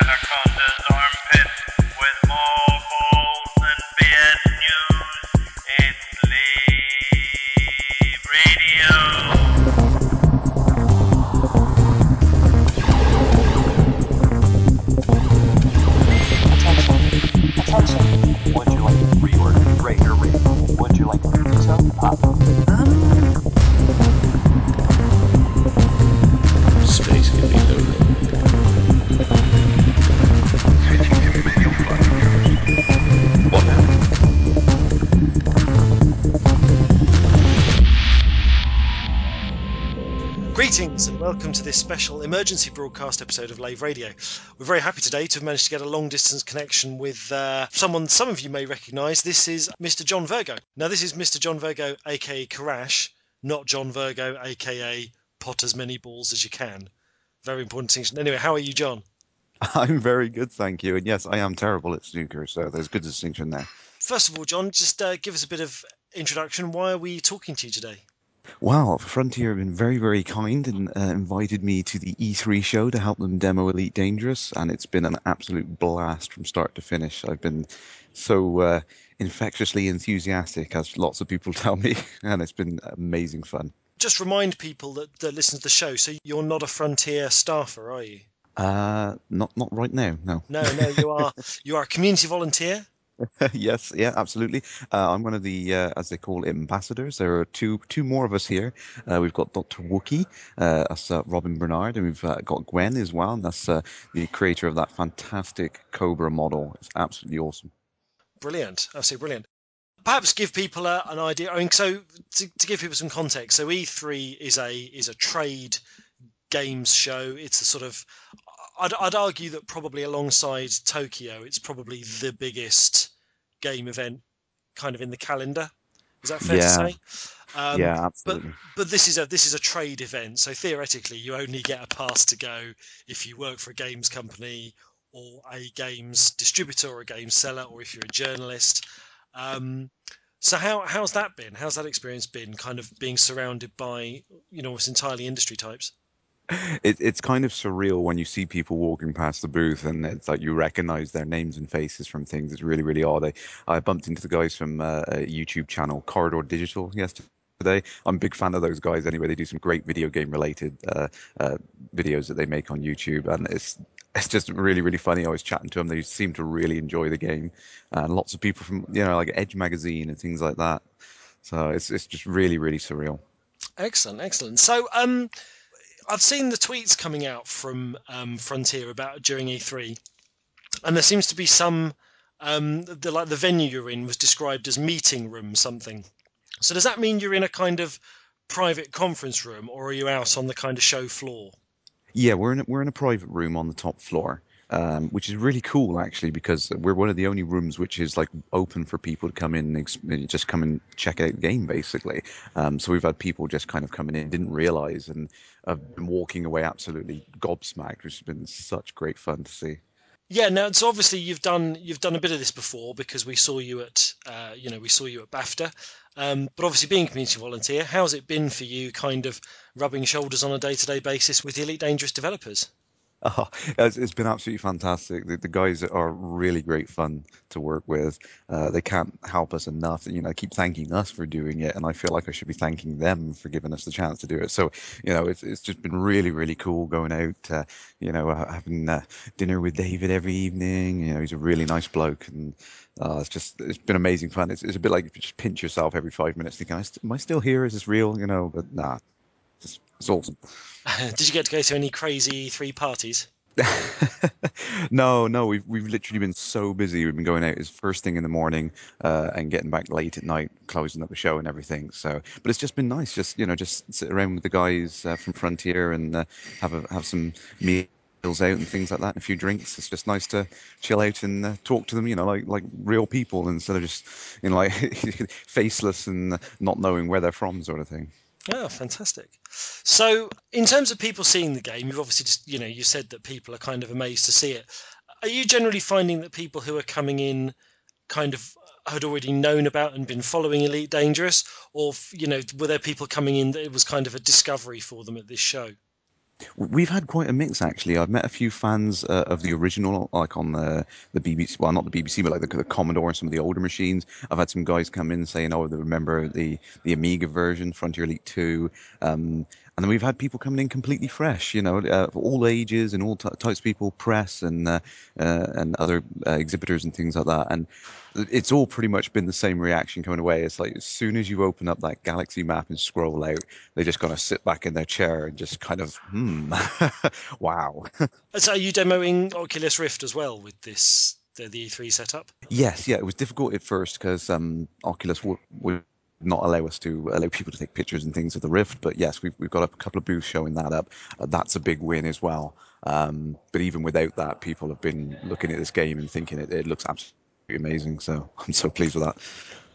Anaconda's Greetings and welcome to this special emergency broadcast episode of Lave Radio. We're very happy today to have managed to get a long distance connection with uh, someone some of you may recognise. This is Mr. John Virgo. Now, this is Mr. John Virgo, aka Karash, not John Virgo, aka Pot as many balls as you can. Very important distinction. Anyway, how are you, John? I'm very good, thank you. And yes, I am terrible at snooker, so there's good distinction there. First of all, John, just uh, give us a bit of introduction. Why are we talking to you today? Wow, Frontier have been very, very kind and uh, invited me to the E3 show to help them demo Elite Dangerous, and it's been an absolute blast from start to finish. I've been so uh, infectiously enthusiastic, as lots of people tell me, and it's been amazing fun. Just remind people that, that listen to the show. So you're not a Frontier staffer, are you? Uh, not not right now, no. No, no, you are you are a community volunteer. yes, yeah, absolutely. Uh, I'm one of the, uh, as they call it, ambassadors. There are two two more of us here. Uh, we've got Dr. Wookie, uh, uh, Robin Bernard, and we've uh, got Gwen as well. And that's uh, the creator of that fantastic Cobra model. It's absolutely awesome. Brilliant, absolutely brilliant. Perhaps give people a, an idea. I mean, so to, to give people some context, so E3 is a is a trade games show. It's a sort of I'd, I'd argue that probably alongside Tokyo, it's probably the biggest game event kind of in the calendar. Is that fair Yeah. to say? Um, yeah, but absolutely. but this is a this is a trade event, so theoretically you only get a pass to go if you work for a games company or a games distributor or a games seller, or if you're a journalist. Um, so how how's that been? How's that experience been? Kind of being surrounded by you know almost entirely industry types. It, it's kind of surreal when you see people walking past the booth and it's like you recognize their names and faces from things. It's really, really odd. I, I bumped into the guys from uh, a YouTube channel, Corridor Digital, yesterday. I'm a big fan of those guys anyway. They do some great video game related uh, uh, videos that they make on YouTube, and it's it's just really, really funny. I was chatting to them. They seem to really enjoy the game, and lots of people from you know like Edge magazine and things like that. So it's it's just really, really surreal. Excellent, excellent. So um, I've seen the tweets coming out from um, Frontier about during E3, and there seems to be some um, the like the venue you're in was described as meeting room something. So does that mean you're in a kind of private conference room, or are you out on the kind of show floor? Yeah, we're in a, we're in a private room on the top floor, um, which is really cool actually because we're one of the only rooms which is like open for people to come in and ex- just come and check out the game basically. Um, so we've had people just kind of coming in, didn't realize, and have been walking away absolutely gobsmacked, which has been such great fun to see. Yeah, now so obviously you've done you've done a bit of this before because we saw you at uh, you know we saw you at BAFTA, um, but obviously being a community volunteer, how's it been for you, kind of rubbing shoulders on a day to day basis with the Elite Dangerous developers? Oh, it's, it's been absolutely fantastic. The, the guys are really great fun to work with. Uh, they can't help us enough. You know, they keep thanking us for doing it, and I feel like I should be thanking them for giving us the chance to do it. So, you know, it's it's just been really, really cool going out. Uh, you know, having uh, dinner with David every evening. You know, he's a really nice bloke, and uh, it's just it's been amazing fun. It's, it's a bit like you just pinch yourself every five minutes, thinking, "Am I am I still here? Is this real?" You know, but nah, it's, awesome. Did you get to go to any crazy three parties? no, no, we've we've literally been so busy. We've been going out as first thing in the morning uh, and getting back late at night, closing up the show and everything. So, but it's just been nice, just you know, just sit around with the guys uh, from Frontier and uh, have a have some meals out and things like that, and a few drinks. It's just nice to chill out and uh, talk to them, you know, like like real people instead of just you know like faceless and not knowing where they're from, sort of thing. Oh, fantastic. So, in terms of people seeing the game, you've obviously just, you know, you said that people are kind of amazed to see it. Are you generally finding that people who are coming in kind of had already known about and been following Elite Dangerous? Or, you know, were there people coming in that it was kind of a discovery for them at this show? We've had quite a mix actually. I've met a few fans uh, of the original, like on the the BBC. Well, not the BBC, but like the, the Commodore and some of the older machines. I've had some guys come in saying, "Oh, they remember the the Amiga version, Frontier Elite 2. Um, and then we've had people coming in completely fresh, you know, uh, all ages and all t- types of people, press and uh, uh, and other uh, exhibitors and things like that. And it's all pretty much been the same reaction coming away. It's like as soon as you open up that galaxy map and scroll out, they just kind of sit back in their chair and just kind of, hmm, wow. So are you demoing Oculus Rift as well with this the, the E3 setup? Yes, yeah, it was difficult at first because um, Oculus w- not allow us to allow people to take pictures and things of the Rift. But yes, we've, we've got a couple of booths showing that up. Uh, that's a big win as well. Um, but even without that, people have been looking at this game and thinking it, it looks absolutely amazing. So I'm so pleased with that.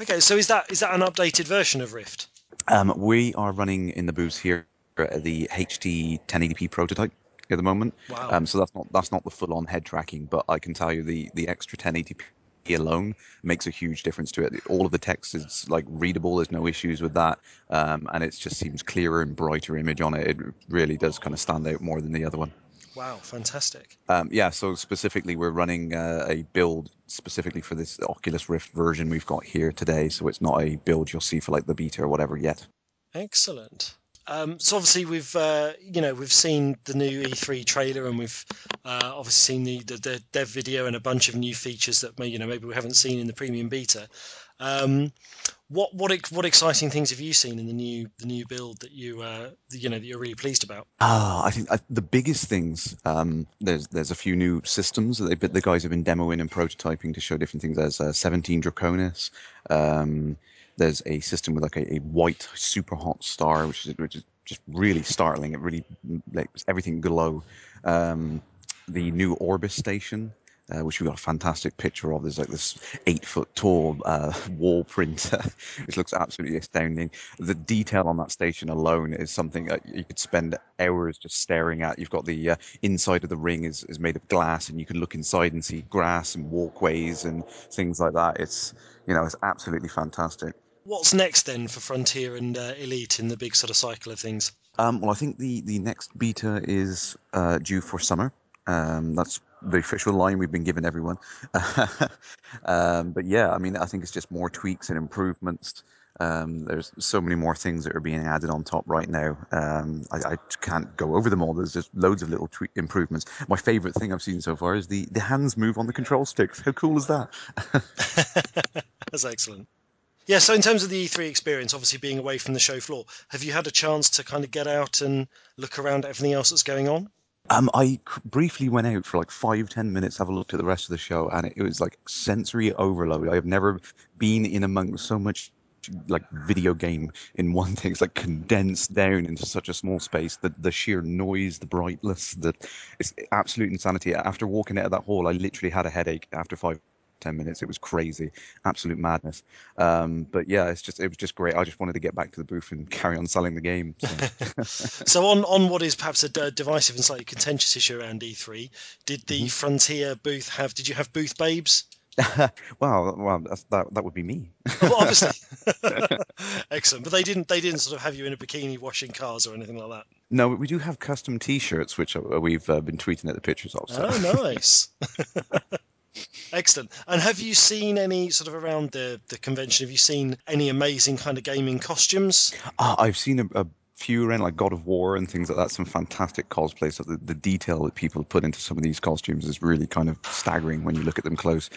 Okay, so is that is that an updated version of Rift? Um, we are running in the booths here the HD 1080p prototype at the moment. Wow. Um, so that's not that's not the full on head tracking, but I can tell you the the extra 1080p alone makes a huge difference to it. All of the text is like readable. There's no issues with that, um, and it just seems clearer and brighter image on it. It really does kind of stand out more than the other one. Wow, fantastic. Um, yeah, so specifically, we're running uh, a build specifically for this Oculus Rift version we've got here today. So it's not a build you'll see for like the beta or whatever yet. Excellent. Um, so obviously we've uh, you know we've seen the new E3 trailer and we've uh, obviously seen the, the, the dev video and a bunch of new features that may, you know maybe we haven't seen in the premium beta. Um, what what what exciting things have you seen in the new the new build that you uh, you know that you're really pleased about? Ah, I think uh, the biggest things. Um, there's there's a few new systems that they, the guys have been demoing and prototyping to show different things. There's uh, 17 Draconis. Um, there's a system with like a, a white super hot star, which is which is just really startling. It really makes everything glow. Um, the new Orbis station, uh, which we got a fantastic picture of. There's like this eight foot tall uh, wall printer, which looks absolutely astounding. The detail on that station alone is something that you could spend hours just staring at. You've got the uh, inside of the ring is, is made of glass, and you can look inside and see grass and walkways and things like that. It's you know it's absolutely fantastic. What's next then for Frontier and uh, Elite in the big sort of cycle of things? Um, well, I think the, the next beta is uh, due for summer. Um, that's the official line we've been giving everyone. um, but yeah, I mean, I think it's just more tweaks and improvements. Um, there's so many more things that are being added on top right now. Um, I, I can't go over them all. There's just loads of little tweak improvements. My favorite thing I've seen so far is the, the hands move on the control sticks. How cool is that? That's excellent. Yeah, so in terms of the E3 experience, obviously being away from the show floor, have you had a chance to kind of get out and look around at everything else that's going on? Um, I briefly went out for like five, ten minutes, have a look at the rest of the show, and it, it was like sensory overload. I have never been in among so much like video game in one thing. It's like condensed down into such a small space. The the sheer noise, the brightness, the it's absolute insanity. After walking out of that hall, I literally had a headache after five. 10 minutes it was crazy absolute madness um, but yeah it's just it was just great i just wanted to get back to the booth and carry on selling the game so. So on on what is perhaps a d- divisive and slightly contentious issue around E3, did the Frontier booth have? Did you have booth babes? well, well, that that would be me. Well, obviously, excellent. But they didn't. They didn't sort of have you in a bikini washing cars or anything like that. No, we do have custom T-shirts, which uh, we've uh, been tweeting at the pictures of. So. Oh, nice. Excellent. And have you seen any sort of around the, the convention? Have you seen any amazing kind of gaming costumes? Ah, I've seen a, a few around like God of War and things like that. Some fantastic cosplay. So the, the detail that people put into some of these costumes is really kind of staggering when you look at them close.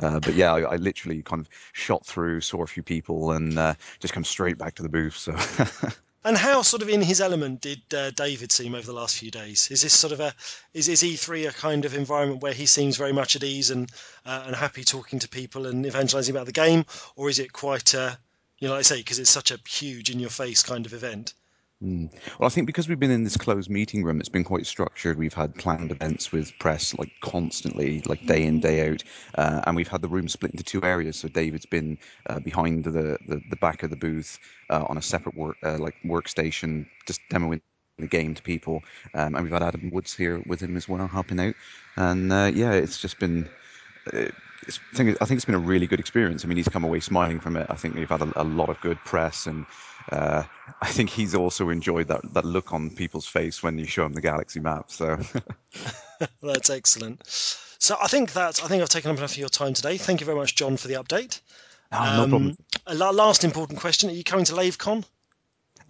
Uh, but yeah, I, I literally kind of shot through, saw a few people, and uh, just come straight back to the booth. So And how sort of in his element did uh, David seem over the last few days? Is this sort of a is, is E3 a kind of environment where he seems very much at ease and uh, and happy talking to people and evangelizing about the game, or is it quite uh, you know like I say because it's such a huge in your face kind of event? Mm. Well, I think because we've been in this closed meeting room, it's been quite structured. We've had planned events with press like constantly, like day in day out, uh, and we've had the room split into two areas. So David's been uh, behind the, the the back of the booth uh, on a separate work uh, like workstation, just demoing the game to people, um, and we've had Adam Woods here with him as well, helping out. And uh, yeah, it's just been. uh, it's, I think I think it's been a really good experience. I mean, he's come away smiling from it. I think we've had a, a lot of good press, and uh, I think he's also enjoyed that, that look on people's face when you show him the galaxy map. So That's excellent. So I think that I think I've taken up enough of your time today. Thank you very much, John, for the update. no, no problem. Um, a last important question: Are you coming to LaveCon?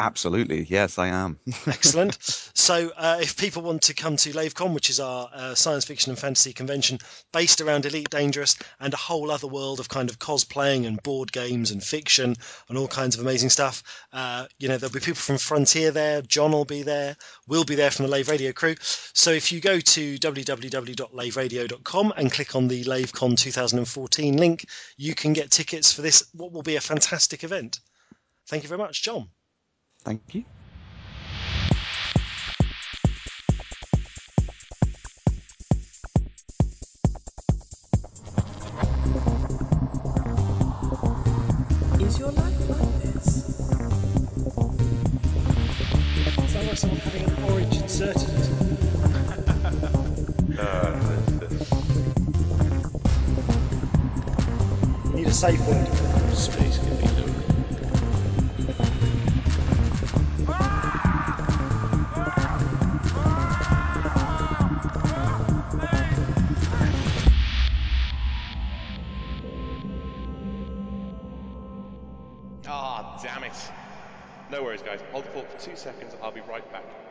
Absolutely, yes, I am. Excellent. so, uh, if people want to come to LaveCon, which is our uh, science fiction and fantasy convention based around Elite Dangerous and a whole other world of kind of cosplaying and board games and fiction and all kinds of amazing stuff, uh, you know, there'll be people from Frontier there. John will be there. We'll be there from the Lave Radio crew. So, if you go to www.laveradio.com and click on the LaveCon 2014 link, you can get tickets for this, what will be a fantastic event. Thank you very much, John. Thank you. Is your life like this? Sounds like someone having an orange inserted. You need a safe word. Space can guys. Hold the fort for two seconds. I'll be right back.